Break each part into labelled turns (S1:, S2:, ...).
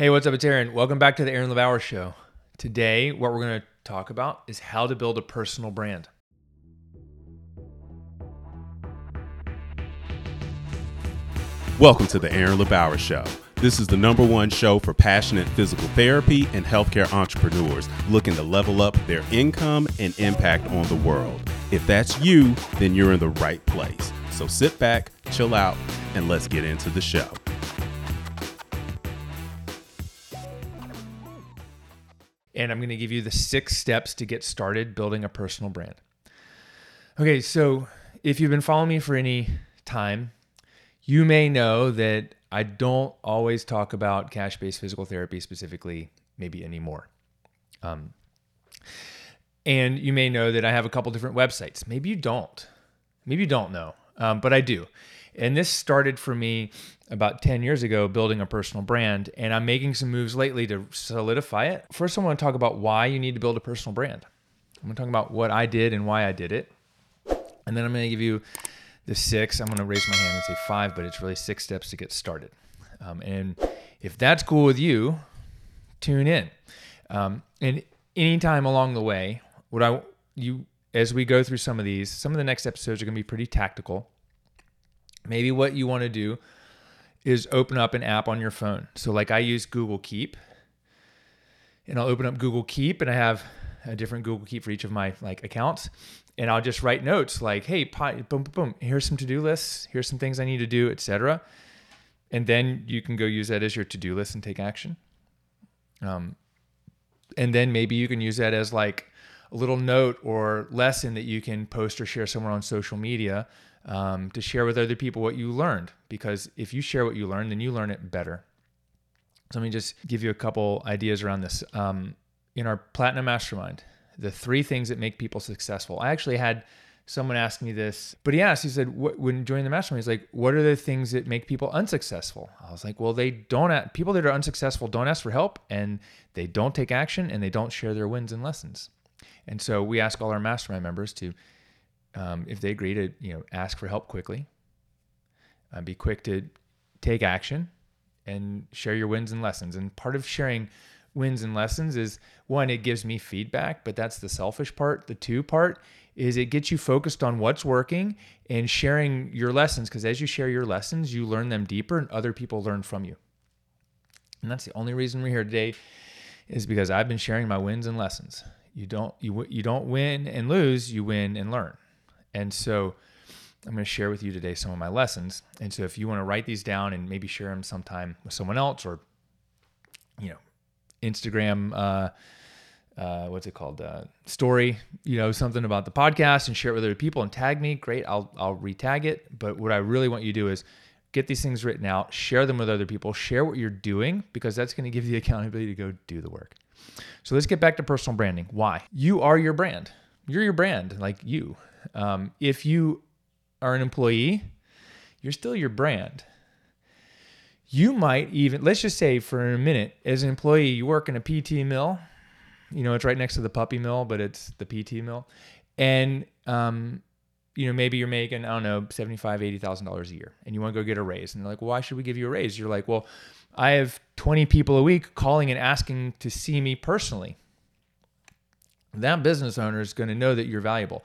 S1: Hey, what's up? It's Aaron. Welcome back to the Aaron LeBauer Show. Today, what we're going to talk about is how to build a personal brand.
S2: Welcome to the Aaron LeBauer Show. This is the number one show for passionate physical therapy and healthcare entrepreneurs looking to level up their income and impact on the world. If that's you, then you're in the right place. So sit back, chill out, and let's get into the show.
S1: And I'm going to give you the six steps to get started building a personal brand. Okay, so if you've been following me for any time, you may know that I don't always talk about cash based physical therapy specifically, maybe anymore. Um, and you may know that I have a couple different websites. Maybe you don't. Maybe you don't know, um, but I do. And this started for me about 10 years ago building a personal brand and i'm making some moves lately to solidify it. First i want to talk about why you need to build a personal brand. I'm going to talk about what i did and why i did it. And then i'm going to give you the six. I'm going to raise my hand and say five but it's really six steps to get started. Um, and if that's cool with you tune in. Um, and anytime along the way what i you as we go through some of these some of the next episodes are going to be pretty tactical. Maybe what you want to do is open up an app on your phone. So like I use Google Keep and I'll open up Google Keep and I have a different Google Keep for each of my like accounts and I'll just write notes like, hey, boom, boom, boom, here's some to-do lists, here's some things I need to do, etc. And then you can go use that as your to-do list and take action. Um, and then maybe you can use that as like a little note or lesson that you can post or share somewhere on social media um, to share with other people what you learned. Because if you share what you learned, then you learn it better. So let me just give you a couple ideas around this. Um, in our Platinum Mastermind, the three things that make people successful. I actually had someone ask me this, but he asked, he said, when joining the mastermind, he's like, what are the things that make people unsuccessful? I was like, well, they don't, people that are unsuccessful don't ask for help and they don't take action and they don't share their wins and lessons. And so we ask all our mastermind members to um, if they agree to you know ask for help quickly, uh, be quick to take action, and share your wins and lessons. And part of sharing wins and lessons is one, it gives me feedback, but that's the selfish part. The two part is it gets you focused on what's working and sharing your lessons because as you share your lessons, you learn them deeper and other people learn from you. And that's the only reason we're here today is because I've been sharing my wins and lessons. You don't you you don't win and lose, you win and learn. And so I'm going to share with you today some of my lessons. And so if you want to write these down and maybe share them sometime with someone else or, you know, Instagram, uh, uh, what's it called? Uh, story, you know, something about the podcast and share it with other people and tag me. Great. I'll, I'll retag it. But what I really want you to do is get these things written out, share them with other people, share what you're doing because that's going to give you the accountability to go do the work. So let's get back to personal branding. Why? You are your brand. You're your brand, like you. Um, if you are an employee, you're still your brand. You might even, let's just say for a minute, as an employee, you work in a PT mill. You know, it's right next to the puppy mill, but it's the PT mill. And, um, you know, maybe you're making, I don't know, $75,000, $80,000 a year and you want to go get a raise. And they're like, why should we give you a raise? You're like, well, I have 20 people a week calling and asking to see me personally. That business owner is going to know that you're valuable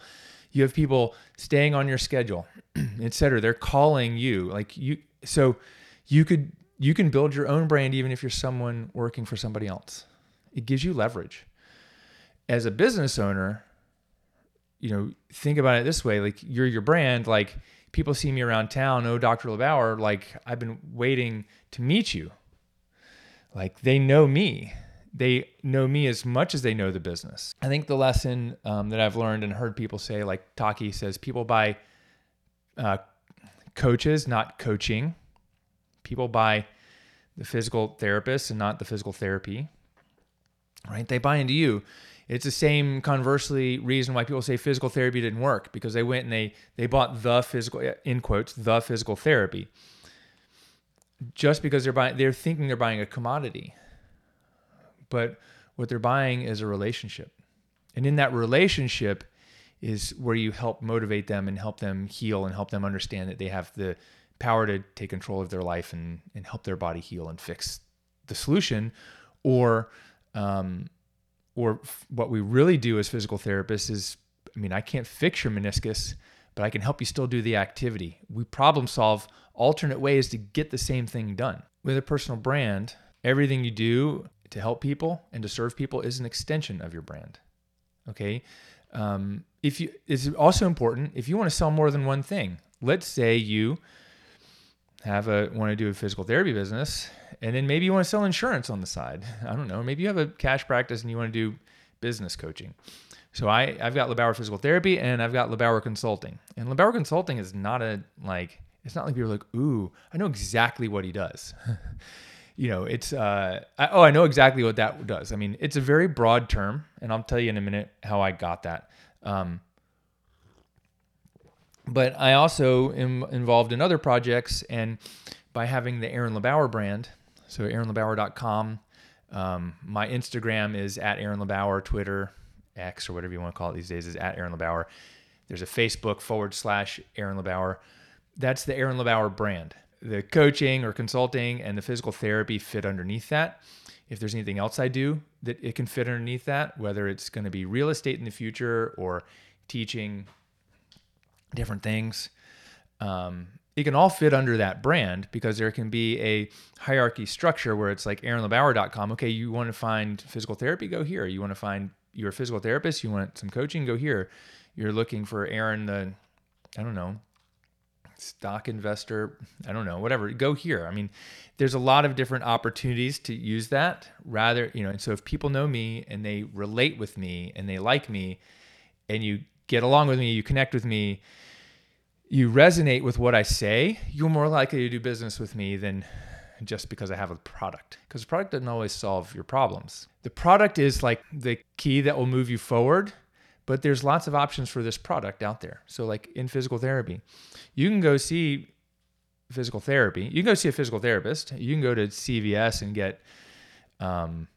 S1: you have people staying on your schedule etc they're calling you. Like you so you could you can build your own brand even if you're someone working for somebody else. It gives you leverage. As a business owner you know think about it this way like you're your brand like people see me around town oh dr lebauer like i've been waiting to meet you. Like they know me they know me as much as they know the business. I think the lesson um, that I've learned and heard people say, like Taki says, people buy uh, coaches, not coaching. People buy the physical therapist and not the physical therapy. Right? They buy into you. It's the same conversely reason why people say physical therapy didn't work because they went and they they bought the physical in quotes the physical therapy just because they're buying they're thinking they're buying a commodity but what they're buying is a relationship. And in that relationship is where you help motivate them and help them heal and help them understand that they have the power to take control of their life and, and help their body heal and fix the solution, or um, or f- what we really do as physical therapists is, I mean, I can't fix your meniscus, but I can help you still do the activity. We problem solve alternate ways to get the same thing done. With a personal brand, everything you do to help people and to serve people is an extension of your brand. Okay. Um, if you, it's also important if you want to sell more than one thing. Let's say you have a want to do a physical therapy business, and then maybe you want to sell insurance on the side. I don't know. Maybe you have a cash practice and you want to do business coaching. So I I've got LeBauer Physical Therapy and I've got LeBauer Consulting. And LeBauer Consulting is not a like it's not like people are like ooh I know exactly what he does. you know it's uh I, oh I know exactly what that does. I mean it's a very broad term, and I'll tell you in a minute how I got that. Um, but I also am involved in other projects, and by having the Aaron LeBauer brand, so aaronlebauer.com, um, my Instagram is at Aaron LeBauer, Twitter, X, or whatever you want to call it these days is at Aaron LeBauer. There's a Facebook forward slash Aaron LeBauer. That's the Aaron LeBauer brand. The coaching or consulting and the physical therapy fit underneath that. If there's anything else I do that it can fit underneath that, whether it's going to be real estate in the future or teaching different things. Um, it can all fit under that brand because there can be a hierarchy structure where it's like aaronlebauer.com. Okay, you want to find physical therapy, go here. You want to find your physical therapist, you want some coaching, go here. You're looking for Aaron, the, I don't know, stock investor, I don't know, whatever, go here. I mean, there's a lot of different opportunities to use that rather, you know, and so if people know me and they relate with me and they like me and you get along with me, you connect with me, you resonate with what I say, you're more likely to do business with me than just because I have a product. Because the product doesn't always solve your problems. The product is like the key that will move you forward, but there's lots of options for this product out there. So, like in physical therapy, you can go see physical therapy. You can go see a physical therapist. You can go to CVS and get um,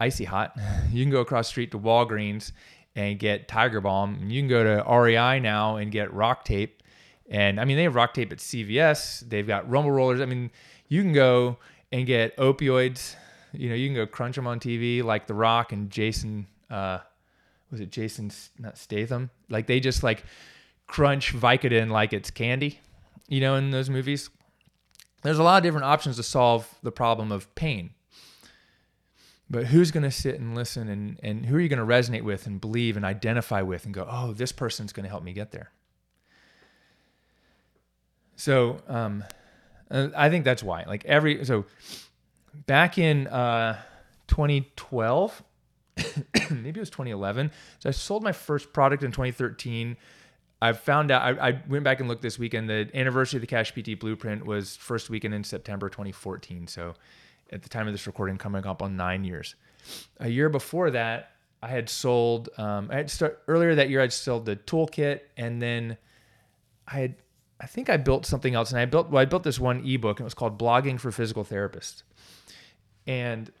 S1: icy hot. You can go across the street to Walgreens and get Tiger Balm. You can go to REI now and get rock tape. And I mean, they have rock tape at CVS. They've got rumble rollers. I mean, you can go and get opioids. You know, you can go crunch them on TV like The Rock and Jason. Uh, was it Jason? Not Statham. Like they just like crunch Vicodin like it's candy. You know, in those movies. There's a lot of different options to solve the problem of pain. But who's going to sit and listen and, and who are you going to resonate with and believe and identify with and go, oh, this person's going to help me get there? So um, uh, I think that's why. Like every, so back in uh, 2012, maybe it was 2011. So I sold my first product in 2013. I found out, I, I, went back and looked this weekend. The anniversary of the Cash PT Blueprint was first weekend in September 2014. So at the time of this recording, coming up on nine years. A year before that, I had sold. Um, I had start earlier that year. I'd sold the toolkit, and then I had. I think I built something else, and I built. Well, I built this one ebook, and it was called "Blogging for Physical Therapists," and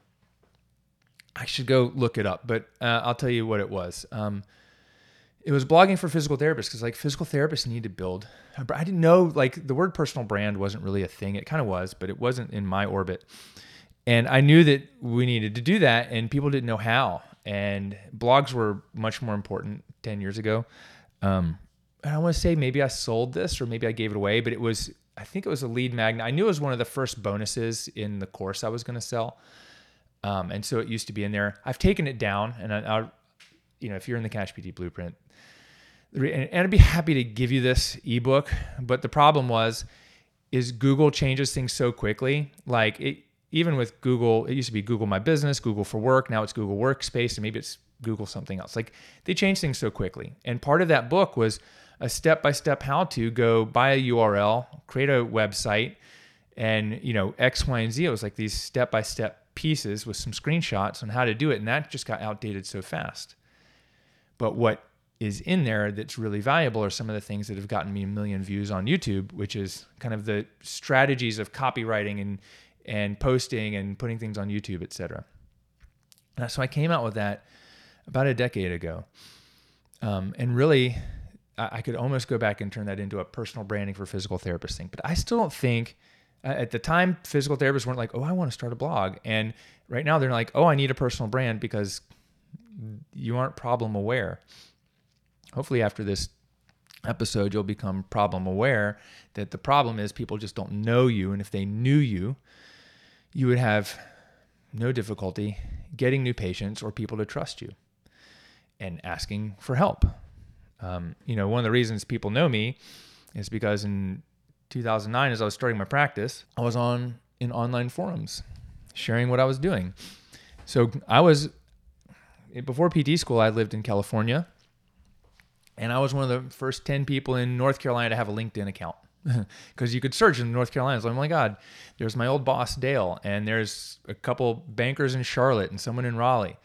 S1: I should go look it up. But uh, I'll tell you what it was. Um, it was blogging for physical therapists because like physical therapists need to build. I didn't know like the word personal brand wasn't really a thing. It kind of was, but it wasn't in my orbit. And I knew that we needed to do that, and people didn't know how. And blogs were much more important 10 years ago. Um, I want to say maybe I sold this or maybe I gave it away, but it was, I think it was a lead magnet. I knew it was one of the first bonuses in the course I was going to sell. Um, and so it used to be in there. I've taken it down, and I, I, you know, if you're in the Cash PT Blueprint, and I'd be happy to give you this ebook, but the problem was, is Google changes things so quickly. Like it, even with Google, it used to be Google My Business, Google for Work. Now it's Google Workspace, and maybe it's Google something else. Like they change things so quickly. And part of that book was a step by step how to go buy a URL, create a website, and you know X, Y, and Z. It was like these step by step pieces with some screenshots on how to do it, and that just got outdated so fast. But what is in there that's really valuable are some of the things that have gotten me a million views on YouTube, which is kind of the strategies of copywriting and and posting and putting things on YouTube, etc. So I came out with that about a decade ago, um, and really, I, I could almost go back and turn that into a personal branding for physical therapist thing. But I still don't think At the time, physical therapists weren't like, oh, I want to start a blog. And right now they're like, oh, I need a personal brand because you aren't problem aware. Hopefully, after this episode, you'll become problem aware that the problem is people just don't know you. And if they knew you, you would have no difficulty getting new patients or people to trust you and asking for help. Um, you know, one of the reasons people know me is because in 2009, as I was starting my practice, I was on in online forums sharing what I was doing. So I was before PT school, I lived in California, and I was one of the first 10 people in North Carolina to have a LinkedIn account because you could search in North Carolina. So, oh my God, there's my old boss, Dale, and there's a couple bankers in Charlotte and someone in Raleigh.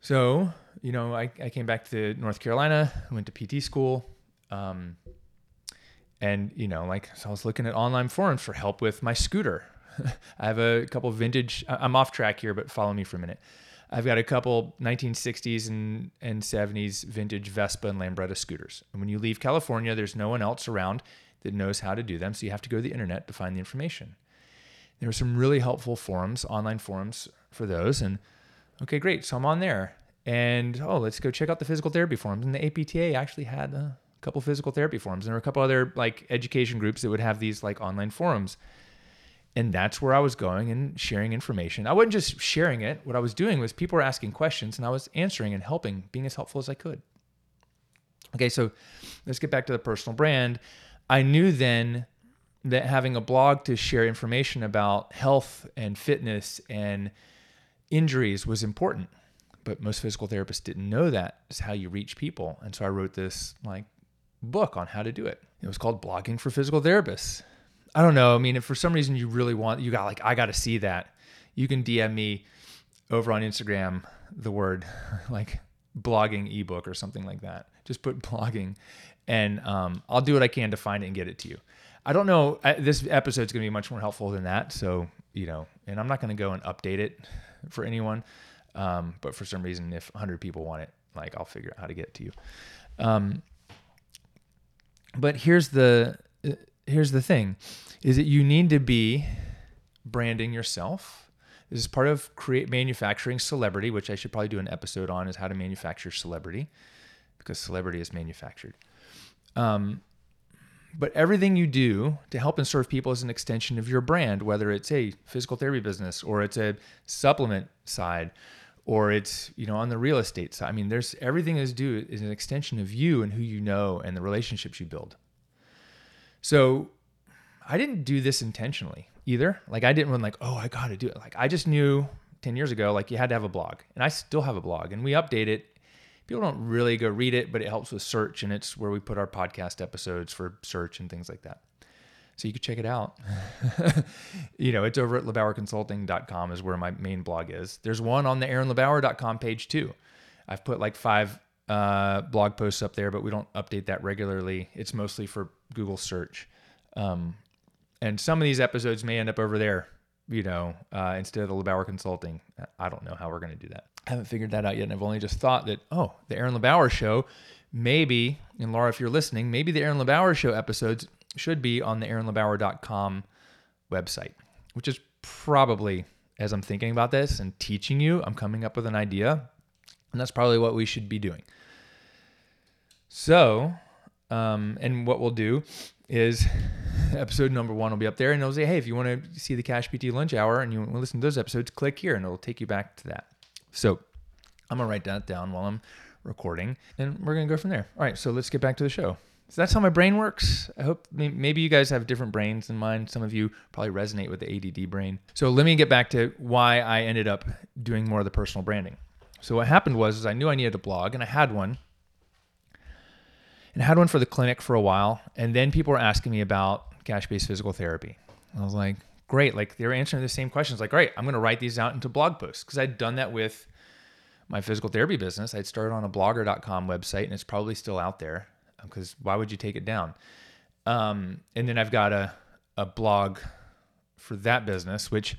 S1: So, you know, I, I came back to North Carolina, went to PT school. Um, and, you know, like, so I was looking at online forums for help with my scooter. I have a couple vintage, I'm off track here, but follow me for a minute. I've got a couple 1960s and, and 70s vintage Vespa and Lambretta scooters. And when you leave California, there's no one else around that knows how to do them. So you have to go to the internet to find the information. There are some really helpful forums, online forums for those. And okay, great. So I'm on there. And oh, let's go check out the physical therapy forums. And the APTA actually had a couple physical therapy forums. And there were a couple other like education groups that would have these like online forums. And that's where I was going and sharing information. I wasn't just sharing it. What I was doing was people were asking questions and I was answering and helping, being as helpful as I could. Okay, so let's get back to the personal brand. I knew then that having a blog to share information about health and fitness and injuries was important. But most physical therapists didn't know that is how you reach people. And so I wrote this like book on how to do it. It was called Blogging for Physical Therapists. I don't know. I mean, if for some reason you really want, you got like, I got to see that, you can DM me over on Instagram the word like blogging ebook or something like that. Just put blogging and um, I'll do what I can to find it and get it to you. I don't know. This episode is going to be much more helpful than that. So, you know, and I'm not going to go and update it for anyone. Um, but for some reason, if 100 people want it, like I'll figure out how to get it to you. Um, but here's the here's the thing is that you need to be branding yourself. This is part of create manufacturing celebrity, which I should probably do an episode on is how to manufacture celebrity because celebrity is manufactured. Um, but everything you do to help and serve people is an extension of your brand, whether it's a physical therapy business or it's a supplement side or it's you know on the real estate side. I mean, there's everything is do is an extension of you and who you know and the relationships you build. So I didn't do this intentionally either. Like I didn't run like, oh, I got to do it. Like I just knew 10 years ago, like you had to have a blog and I still have a blog and we update it. People don't really go read it, but it helps with search and it's where we put our podcast episodes for search and things like that. So you could check it out. you know, it's over at lebauerconsulting.com is where my main blog is. There's one on the aaronlebauer.com page too. I've put like five uh, blog posts up there, but we don't update that regularly. It's mostly for Google search. Um, and some of these episodes may end up over there, you know, uh, instead of the LeBauer Consulting. I don't know how we're going to do that. I haven't figured that out yet. And I've only just thought that, oh, the Aaron LeBauer show, maybe, and Laura, if you're listening, maybe the Aaron LeBauer show episodes should be on the aaronlebauer.com website, which is probably, as I'm thinking about this and teaching you, I'm coming up with an idea. And that's probably what we should be doing. So, um, and what we'll do is episode number one will be up there and it'll say, hey, if you want to see the Cash PT lunch hour and you want to listen to those episodes, click here and it'll take you back to that. So I'm going to write that down while I'm recording and we're going to go from there. All right, so let's get back to the show. So that's how my brain works. I hope maybe you guys have different brains than mine. Some of you probably resonate with the ADD brain. So let me get back to why I ended up doing more of the personal branding. So what happened was is I knew I needed a blog and I had one and I had one for the clinic for a while. And then people were asking me about cash based physical therapy. I was like, great. Like they were answering the same questions. Like, great, I'm going to write these out into blog posts because I'd done that with my physical therapy business. I'd started on a blogger.com website and it's probably still out there because why would you take it down? Um, and then I've got a, a blog for that business, which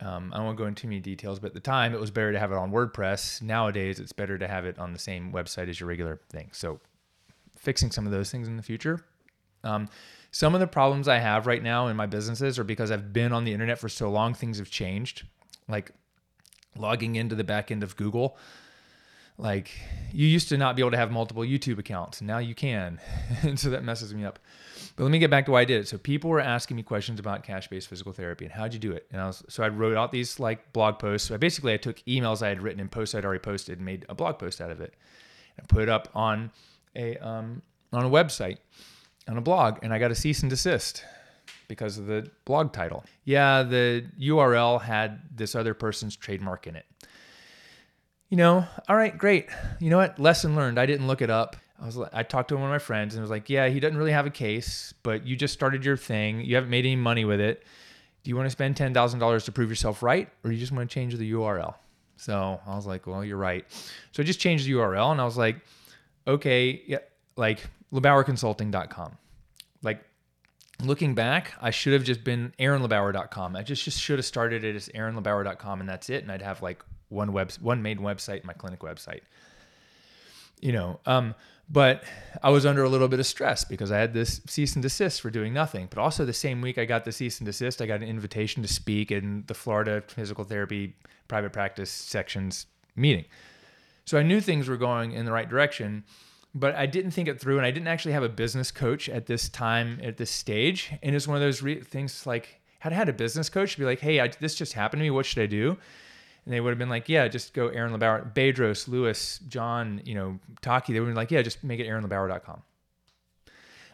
S1: um, I won't go into too many details, but at the time it was better to have it on WordPress. Nowadays, it's better to have it on the same website as your regular thing. So fixing some of those things in the future. Um, some of the problems I have right now in my businesses are because I've been on the internet for so long, things have changed. Like logging into the back end of Google. Like you used to not be able to have multiple YouTube accounts, and now you can. and so that messes me up. But let me get back to why I did it. So people were asking me questions about cash-based physical therapy and how'd you do it? And I was so I wrote out these like blog posts. So I basically I took emails I had written and posts I'd already posted and made a blog post out of it. And put it up on a um, on a website, on a blog, and I got a cease and desist because of the blog title. Yeah, the URL had this other person's trademark in it. You know, all right, great. You know what? Lesson learned. I didn't look it up. I was like, I talked to one of my friends and was like, "Yeah, he doesn't really have a case, but you just started your thing. You haven't made any money with it. Do you want to spend ten thousand dollars to prove yourself right, or you just want to change the URL?" So I was like, "Well, you're right." So I just changed the URL, and I was like, "Okay, yeah, like LeBauerConsulting.com." Like looking back, I should have just been AaronLeBauer.com. I just just should have started it as AaronLeBauer.com, and that's it. And I'd have like one web one main website, my clinic website. You know, um, but I was under a little bit of stress because I had this cease and desist for doing nothing. But also the same week I got the cease and desist, I got an invitation to speak in the Florida Physical Therapy Private Practice Sections meeting. So I knew things were going in the right direction, but I didn't think it through. And I didn't actually have a business coach at this time, at this stage. And it's one of those re- things like, had I had a business coach be like, hey, I, this just happened to me. What should I do? And they would have been like, yeah, just go Aaron LeBauer, Bedros, Lewis, John, you know, Taki. They would have been like, yeah, just make it AaronLeBauer.com.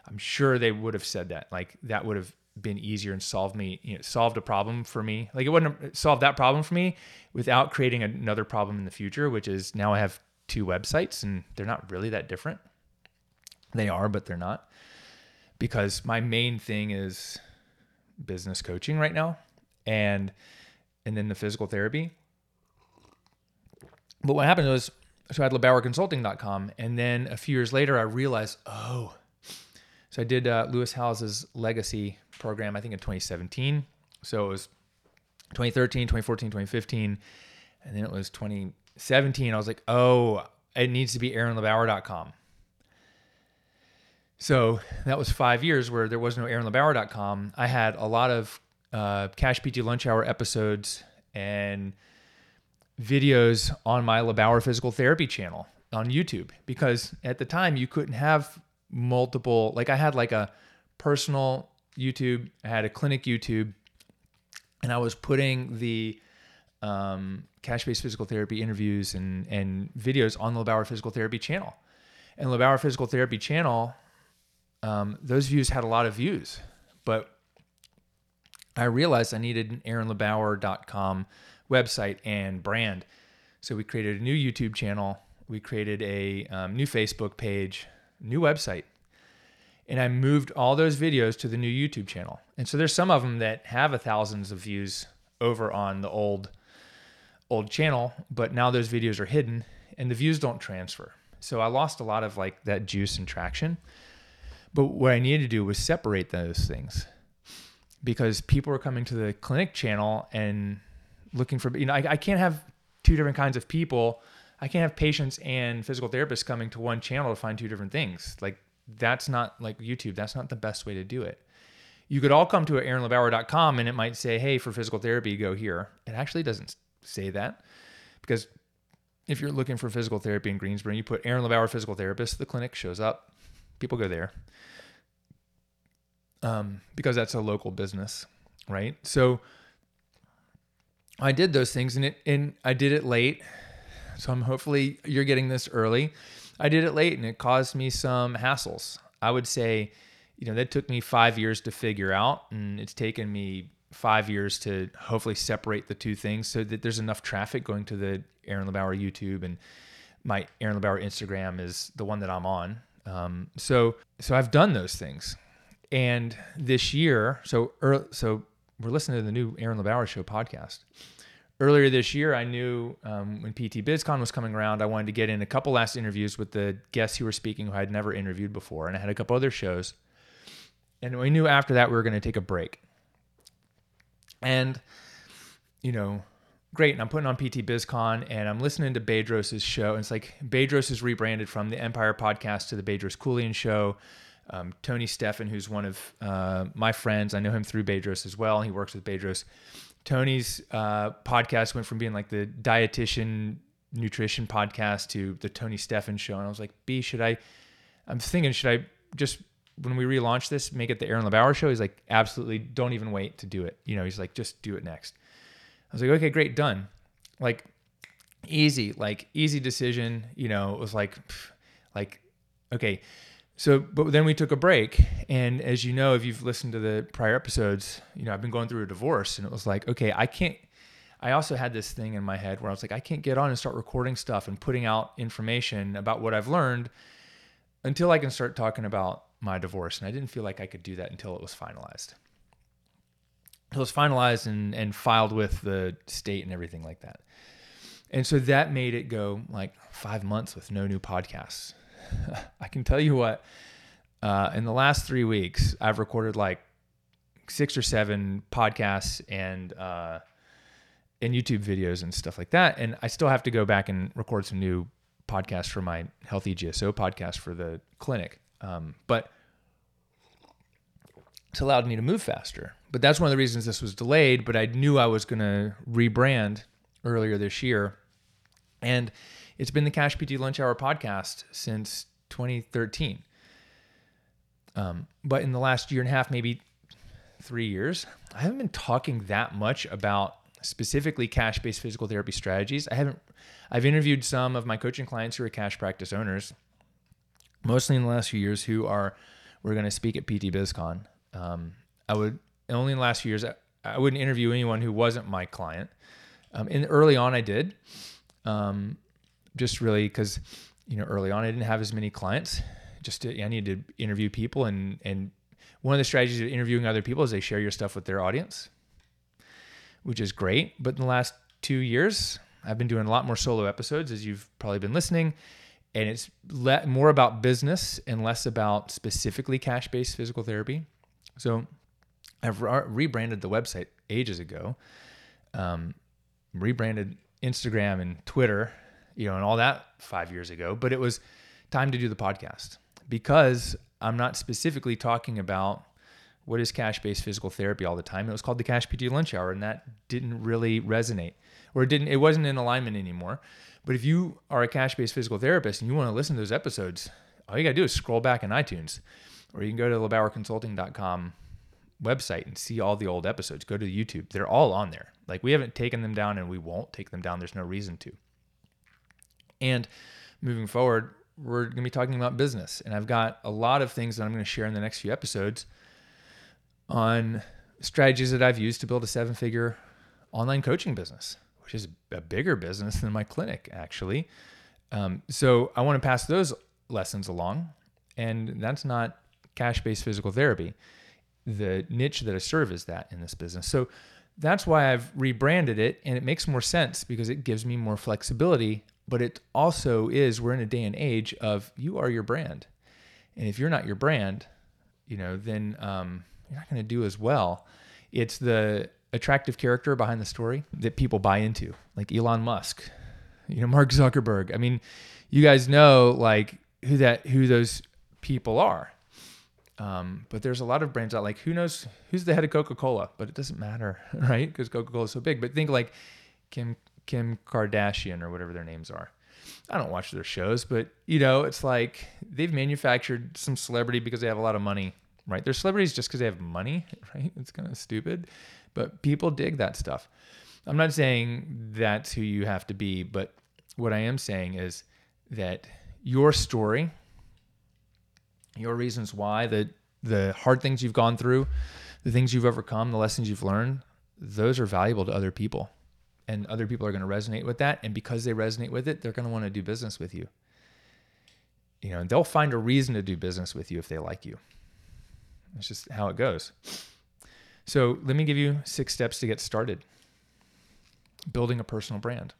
S1: I'm sure they would have said that. Like that would have been easier and solved me, you know, solved a problem for me. Like it wouldn't have solved that problem for me without creating another problem in the future, which is now I have two websites and they're not really that different. They are, but they're not. Because my main thing is business coaching right now and and then the physical therapy but what happened was, so I had LeBauerConsulting.com, and then a few years later, I realized, oh, so I did uh, Lewis Howes's legacy program, I think in 2017. So it was 2013, 2014, 2015, and then it was 2017. I was like, oh, it needs to be AaronLeBauer.com. So that was five years where there was no AaronLeBauer.com. I had a lot of uh, Cash PT Lunch Hour episodes and videos on my LeBauer Physical Therapy channel on YouTube because at the time you couldn't have multiple, like I had like a personal YouTube, I had a clinic YouTube, and I was putting the um, cash based physical therapy interviews and, and videos on the LeBauer Physical Therapy channel. And LeBauer Physical Therapy channel, um, those views had a lot of views, but I realized I needed an aaronlebauer.com website and brand. So we created a new YouTube channel, we created a um, new Facebook page, new website, and I moved all those videos to the new YouTube channel. And so there's some of them that have a thousands of views over on the old old channel, but now those videos are hidden and the views don't transfer. So I lost a lot of like that juice and traction. But what I needed to do was separate those things because people are coming to the clinic channel and looking for you know I, I can't have two different kinds of people. I can't have patients and physical therapists coming to one channel to find two different things. Like that's not like youtube that's not the best way to do it. You could all come to aaronlebauer.com and it might say hey for physical therapy go here. It actually doesn't say that because if you're looking for physical therapy in greensboro you put aaron lebauer physical therapist the clinic shows up. People go there um, because that's a local business right so I did those things and it and I did it late. So I'm hopefully you're getting this early. I did it late and it caused me some hassles. I would say, you know, that took me 5 years to figure out and it's taken me 5 years to hopefully separate the two things so that there's enough traffic going to the Aaron LeBauer YouTube and my Aaron LeBauer Instagram is the one that I'm on. Um, so so I've done those things. And this year, so early, so we're listening to the new Aaron LeBauer Show podcast. Earlier this year, I knew um, when PT BizCon was coming around, I wanted to get in a couple last interviews with the guests who were speaking who I had never interviewed before, and I had a couple other shows. And we knew after that we were going to take a break. And, you know, great. And I'm putting on PT BizCon and I'm listening to Bedros' show. And it's like Bedros is rebranded from the Empire podcast to the Bedros Keuilian show. Um, Tony Steffen, who's one of uh, my friends, I know him through Bedros as well. He works with Bedros. Tony's uh, podcast went from being like the dietitian nutrition podcast to the Tony Steffen show, and I was like, B, should I? I'm thinking, should I just when we relaunch this, make it the Aaron LeBauer show? He's like, absolutely, don't even wait to do it. You know, he's like, just do it next. I was like, okay, great, done. Like, easy, like easy decision. You know, it was like, like, okay. So, but then we took a break, and as you know, if you've listened to the prior episodes, you know, I've been going through a divorce, and it was like, okay, I can't. I also had this thing in my head where I was like, I can't get on and start recording stuff and putting out information about what I've learned until I can start talking about my divorce. And I didn't feel like I could do that until it was finalized. It was finalized and, and filed with the state and everything like that. And so that made it go like five months with no new podcasts. I can tell you what, uh, in the last three weeks, I've recorded like six or seven podcasts and uh, and YouTube videos and stuff like that. And I still have to go back and record some new podcasts for my Healthy GSO podcast for the clinic. Um, but it's allowed me to move faster. But that's one of the reasons this was delayed. But I knew I was going to rebrand earlier this year. And it's been the Cash PT Lunch Hour podcast since 2013. Um, but in the last year and a half, maybe three years, I haven't been talking that much about specifically cash based physical therapy strategies. I haven't, I've interviewed some of my coaching clients who are cash practice owners, mostly in the last few years, who are, we're going to speak at PT BizCon. Um, I would, only in the last few years, I, I wouldn't interview anyone who wasn't my client. Um, early on, I did, um, just really because, you know, early on, I didn't have as many clients. Just to, I needed to interview people, and and one of the strategies of interviewing other people is they share your stuff with their audience which is great. But in the last two years, I've been doing a lot more solo episodes, as you've probably been listening. And it's le- more about business and less about specifically cash based physical therapy. So I've re- rebranded the website ages ago, um, rebranded Instagram and Twitter, you know, and all that five years ago. But it was time to do the podcast because I'm not specifically talking about what is cash based physical therapy all the time. It was called the Cash PT Lunch Hour, and that didn't really resonate, or it didn't. It wasn't in alignment anymore. But if you are a cash based physical therapist and you want to listen to those episodes, all you gotta do is scroll back in iTunes, or you can go to the lebauerconsulting.com website and see all the old episodes. Go to YouTube; they're all on there. Like we haven't taken them down, and we won't take them down. There's no reason to. And moving forward, we're gonna be talking about business, and I've got a lot of things that I'm gonna share in the next few episodes on strategies that I've used to build a seven figure online coaching business, which is a bigger business than my clinic, actually. Um, so I want to pass those lessons along. And that's not cash based physical therapy. The niche that I serve is that in this business. So that's why I've rebranded it. And it makes more sense because it gives me more flexibility. But it also is, we're in a day and age of you are your brand. And if you're not your brand, you know, then um, you're not going to do as well. It's the attractive character behind the story that people buy into, like Elon Musk, you know, Mark Zuckerberg. I mean, you guys know like who that who those people are. Um, but there's a lot of brands out like who knows who's the head of Coca-Cola, but it doesn't matter, right? Because Coca-Cola is so big. But think like Kim Kim Kardashian or whatever their names are. I don't watch their shows, but you know, it's like they've manufactured some celebrity because they have a lot of money right? They're celebrities just because they have money, right? It's kind of stupid, but people dig that stuff. I'm not saying that's who you have to be, but what I am saying is that your story, your reasons why, the the hard things you've gone through, the things you've overcome, the lessons you've learned, those are valuable to other people. And other people are going to resonate with that. And because they resonate with it, they're going to want to do business with you. You know, and they'll find a reason to do business with you if they like you. It's just how it goes. So let me give you six steps to get started building a personal brand.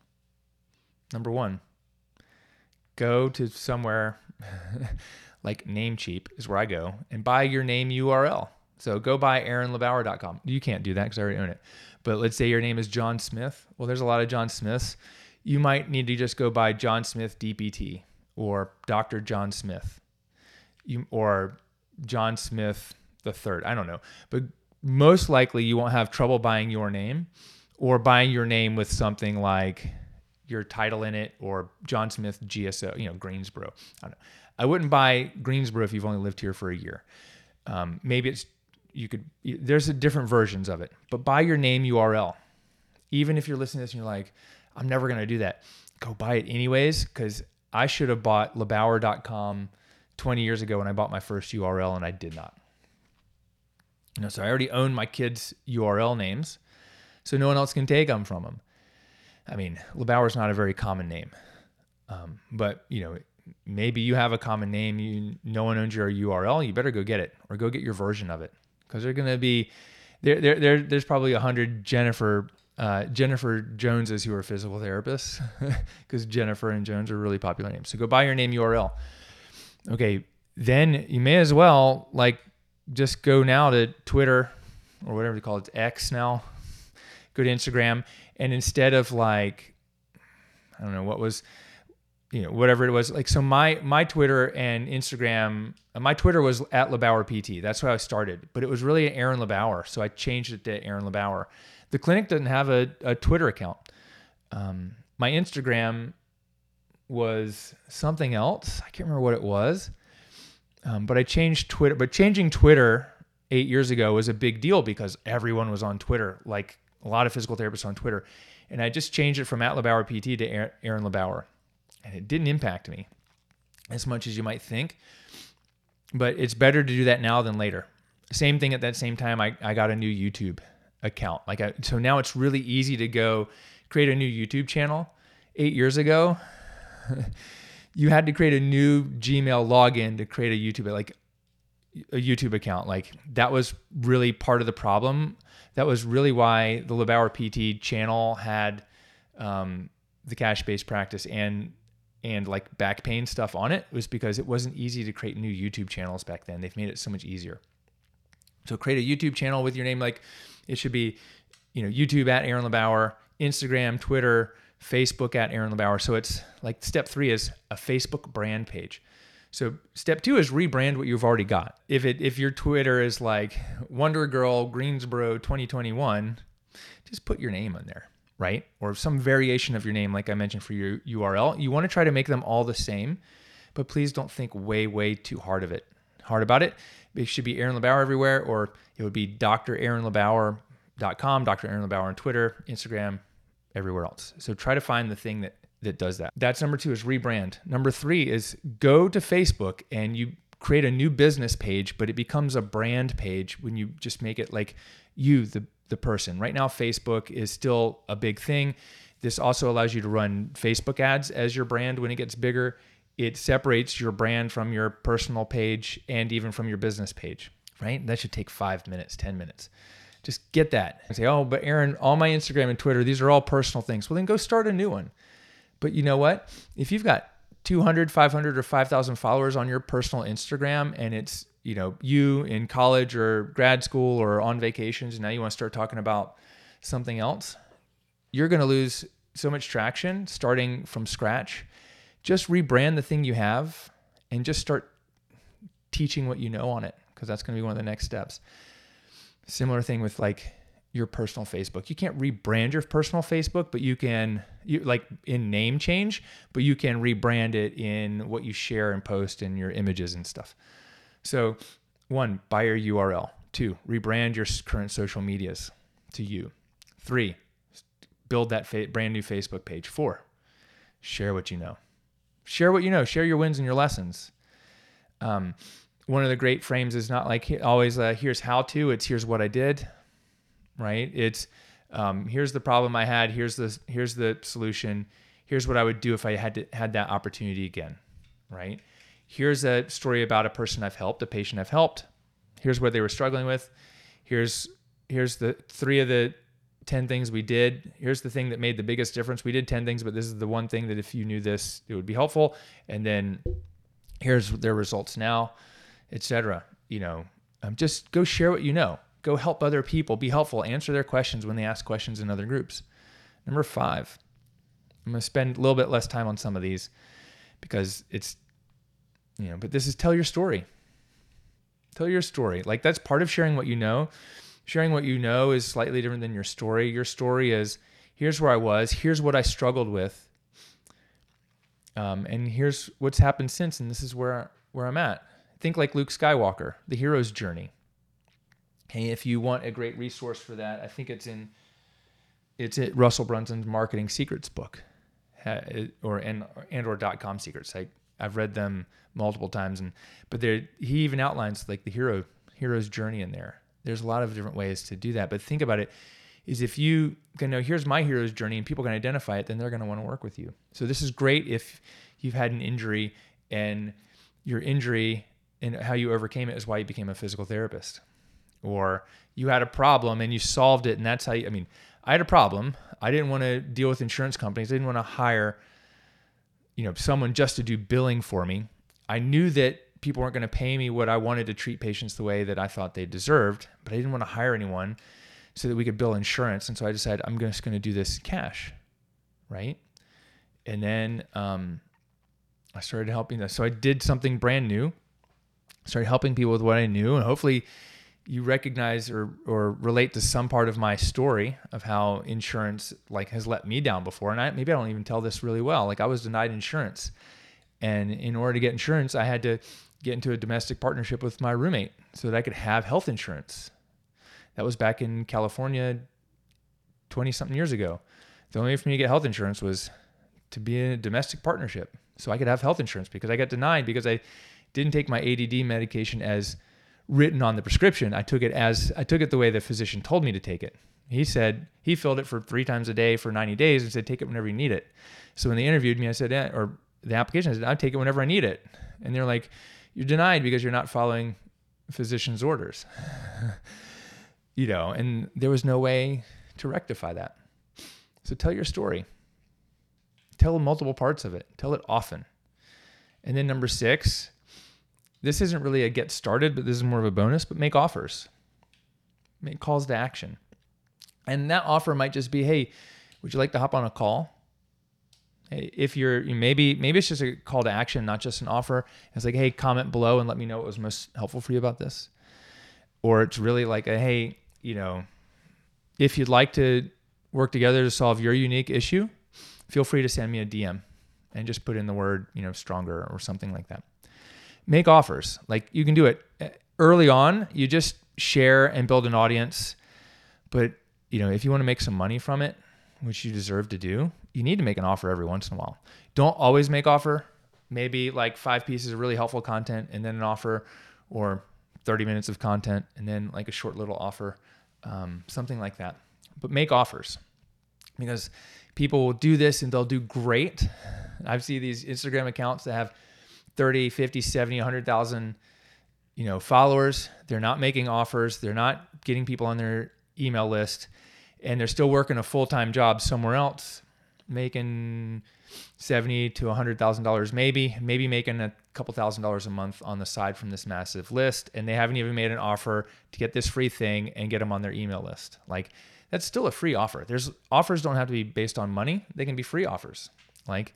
S1: Number one, go to somewhere like Namecheap is where I go and buy your name URL. So go buy aaronlebauer.com. You can't do that because I already own it. But let's say your name is John Smith. Well, there's a lot of John Smiths. You might need to just go by John Smith DPT or Dr. John Smith. You, or John Smith the third. I don't know, but most likely you won't have trouble buying your name or buying your name with something like your title in it or John Smith GSO, you know, Greensboro. I. I wouldn't buy Greensboro if you've only lived here for a year. Um, maybe it's you could there's different versions of it, but buy your name URL. Even if you're listening to this and you're like, I'm never gonna do that, go buy it anyways because I should have bought lebauer.com 20 years ago when I bought my first URL and I did not. You know, so I already own my kids' URL names, so no one else can take them from them. I mean, LeBauer is not a very common name, um, but you know, maybe you have a common name. You no one owns your URL. You better go get it or go get your version of it because they're to be there. There, there, there's probably a hundred Jennifer uh, Jennifer Joneses who are physical therapists because Jennifer and Jones are really popular names. So go buy your name URL. Okay, then you may as well like just go now to Twitter or whatever they call it, X now. Go to Instagram, and instead of like, I don't know what was, you know, whatever it was, like so my my Twitter and Instagram, uh, my Twitter was at lebauer PT. That's where I started, but it was really Aaron lebauer so I changed it to Aaron lebauer The clinic doesn't have a, a Twitter account. Um, my Instagram was something else. I can't remember what it was. Um, but I changed Twitter. But changing Twitter eight years ago was a big deal because everyone was on Twitter, like a lot of physical therapists on Twitter. And I just changed it from at lebauer PT to Aaron LeBauer. And it didn't impact me as much as you might think. But it's better to do that now than later. Same thing at that same time, I, I got a new YouTube account. Like I, so now it's really easy to go create a new YouTube channel. Eight years ago, you had to create a new Gmail login to create a YouTube like a YouTube account. Like that was really part of the problem. That was really why the LeBauer PT channel had um, the cash based practice and and like back pain stuff on it was because it wasn't easy to create new YouTube channels back then. They've made it so much easier. So create a YouTube channel with your name. Like it should be, you know, YouTube at Aaron LeBauer, Instagram, Twitter, Facebook at Aaron LeBauer. So it's like step three is a Facebook brand page. So step two is rebrand what you've already got. If it if your Twitter is like Wonder Girl Greensboro 2021, just put your name on there, right? Or some variation of your name, like I mentioned for your URL. You want to try to make them all the same, but please don't think way way too hard of it. Hard about it. It should be Aaron LeBauer everywhere, or it would be Dr. Aaron LeBauer.com, Dr. Aaron LeBauer on Twitter, Instagram, everywhere else. So try to find the thing that that does that. That's number 2 is rebrand. Number 3 is go to Facebook and you create a new business page, but it becomes a brand page when you just make it like you the the person. Right now Facebook is still a big thing. This also allows you to run Facebook ads as your brand when it gets bigger. It separates your brand from your personal page and even from your business page, right? That should take 5 minutes, 10 minutes. Just get that and say, oh, but Aaron, all my Instagram and Twitter, these are all personal things. Well, then go start a new one. But you know what? If you've got 200, 500, or 5,000 followers on your personal Instagram and it's, you know, you in college or grad school or on vacations, and now you want to start talking about something else, you're going to lose so much traction starting from scratch. Just rebrand the thing you have and just start teaching what you know on it because that's going to be one of the next steps. Similar thing with like your personal Facebook. You can't rebrand your personal Facebook, but you can you like in name change, but you can rebrand it in what you share and post in your images and stuff. So, one, buy your URL. Two, rebrand your current social medias to you. Three, build that fa- brand new Facebook page. Four, share what you know. Share what you know. Share your wins and your lessons. Um, one of the great frames is not like always uh, here's how to it's here's what i did right it's um, here's the problem i had here's the here's the solution here's what i would do if i had to, had that opportunity again right here's a story about a person i've helped a patient i've helped here's what they were struggling with here's here's the three of the 10 things we did here's the thing that made the biggest difference we did 10 things but this is the one thing that if you knew this it would be helpful and then here's their results now etc. You know, um, just go share what you know. Go help other people. Be helpful. Answer their questions when they ask questions in other groups. Number five, I'm going to spend a little bit less time on some of these because it's, you know, but this is tell your story. Tell your story. Like that's part of sharing what you know. Sharing what you know is slightly different than your story. Your story is here's where I was, here's what I struggled with, um, and here's what's happened since, and this is where where I'm at. Think like Luke Skywalker, the hero's journey. Hey, if you want a great resource for that, I think it's in it's at Russell Brunson's Marketing Secrets book, or and and or dot com secrets. I I've read them multiple times, and but there he even outlines like the hero hero's journey in there. There's a lot of different ways to do that, but think about it. Is if you can know here's my hero's journey and people can identify it, then they're going to want to work with you. So this is great if you've had an injury and your injury and how you overcame it is why you became a physical therapist, or you had a problem and you solved it, and that's how you. I mean, I had a problem. I didn't want to deal with insurance companies. I didn't want to hire, you know, someone just to do billing for me. I knew that people weren't going to pay me what I wanted to treat patients the way that I thought they deserved, but I didn't want to hire anyone so that we could bill insurance. And so I decided I'm just going to do this cash, right? And then um, I started helping them. So I did something brand new, started helping people with what I knew, and hopefully you recognize or or relate to some part of my story of how insurance like has let me down before. And I maybe I don't even tell this really well. Like I was denied insurance. And in order to get insurance I had to get into a domestic partnership with my roommate so that I could have health insurance. That was back in California 20 something years ago. The only way for me to get health insurance was to be in a domestic partnership so I could have health insurance because I got denied because I didn't take my ADD medication as written on the prescription. I took it as I took it the way the physician told me to take it. He said he filled it for three times a day for 90 days and said take it whenever you need it. So when they interviewed me, I said, yeah, or the application I said, I take it whenever I need it. And they're like, you're denied because you're not following physician's orders. you know, and there was no way to rectify that. So tell your story. Tell multiple parts of it. Tell it often. And then number six, this isn't really a get started, but this is more of a bonus, but make offers. Make calls to action. And that offer might just be, hey, would you like to hop on a call? if you're maybe maybe it's just a call to action, not just an offer. It's like, hey, comment below and let me know what was most helpful for you about this. Or it's really like a hey, you know, if you'd like to work together to solve your unique issue, feel free to send me a DM and just put in the word, you know, stronger or something like that make offers. Like you can do it eh, early on. You just share and build an audience. But you know, if you want to make some money from it, which you deserve to do, you need to make an offer every once in a while. Don't always make offer. Maybe like five pieces of really helpful content and then an offer, or 30 minutes of content and then like a short little offer, um, something like that. But make offers because people will do this and they'll do great. I've seen these Instagram accounts that have 30, 50, 70, 100,000 you know, followers. They're not making offers. They're not getting people on their email list. And they're still working a full-time job somewhere else making 70 to 100,000 dollars maybe maybe making a couple thousand dollars a month on the side from this massive list. And they haven't even made an offer to get this free thing and get them on their email list. Like that's still a free offer. There's offers don't have to be based on money. They can be free offers. Like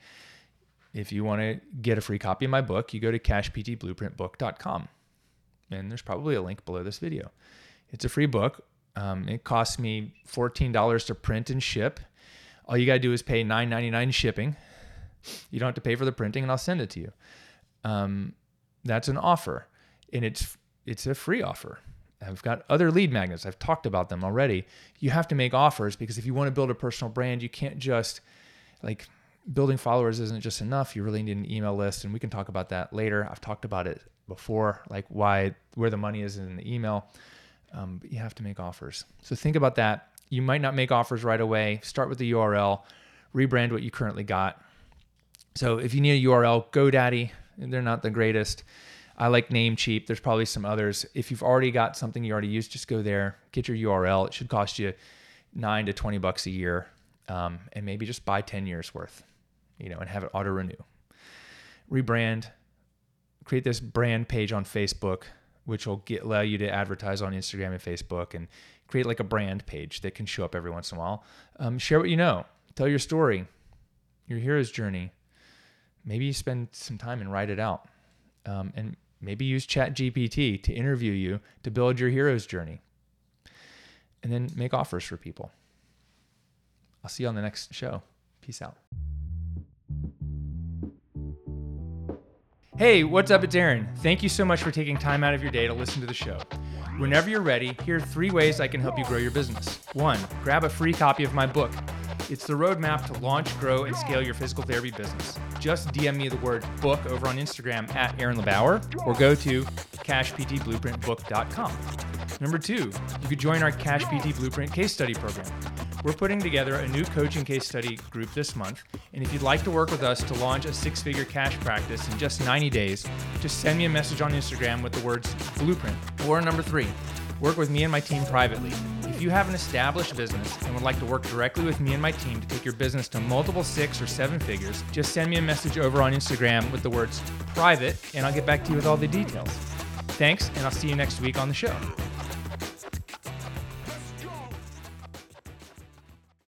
S1: if you want to get a free copy of my book, you go to cashptblueprintbook.com. And there's probably a link below this video. It's a free book. Um, it costs me $14 to print and ship. All you got to do is pay $9.99 shipping. You don't have to pay for the printing, and I'll send it to you. Um, that's an offer, and it's it's a free offer. I've got other lead magnets. I've talked about them already. You have to make offers because if you want to build a personal brand, you can't just like building followers isn't just enough. You really need an email list, and we can talk about that later. I've talked about it before, like why where the money is in the email. Um, but you have to make offers. So think about that. You might not make offers right away. Start with the URL, rebrand what you currently got. So if you need a URL, GoDaddy, they're not the greatest. I like Namecheap. There's probably some others. If you've already got something you already use, just go there, get your URL. It should cost you nine to 20 bucks a year. Um, and maybe just buy 10 years worth you know, and have it auto renew. Rebrand, create this brand page on Facebook, which will get, allow you to advertise on Instagram and Facebook and create like a brand page that can show up every once in a while. Um, share what you know, tell your story, your hero's journey. Maybe spend some time and write it out. Um, and Maybe use ChatGPT to interview you to build your hero's journey. And then make offers for people. I'll see you on the next show. Peace out. Hey, what's up? It's Aaron. Thank you so much for taking time out of your day to listen to the show. Whenever you're ready, here are three ways I can help you grow your business. One, grab a free copy of my book. It's the roadmap to launch, grow, and scale your physical therapy business. Just DM me the word book over on Instagram at Aaron LeBauer or go to cashptblueprintbook.com. Number two, you could join our Cash PT Blueprint case study program. We're putting together a new coaching case study group this month, and if you'd like to work with us to launch a six figure cash practice in just 90 days, just send me a message on Instagram with the words blueprint. Or number three, work with me and my team privately. If you have an established business and would like to work directly with me and my team to take your business to multiple six or seven figures, just send me a message over on Instagram with the words private, and I'll get back to you with all the details. Thanks, and I'll see you next week on the show.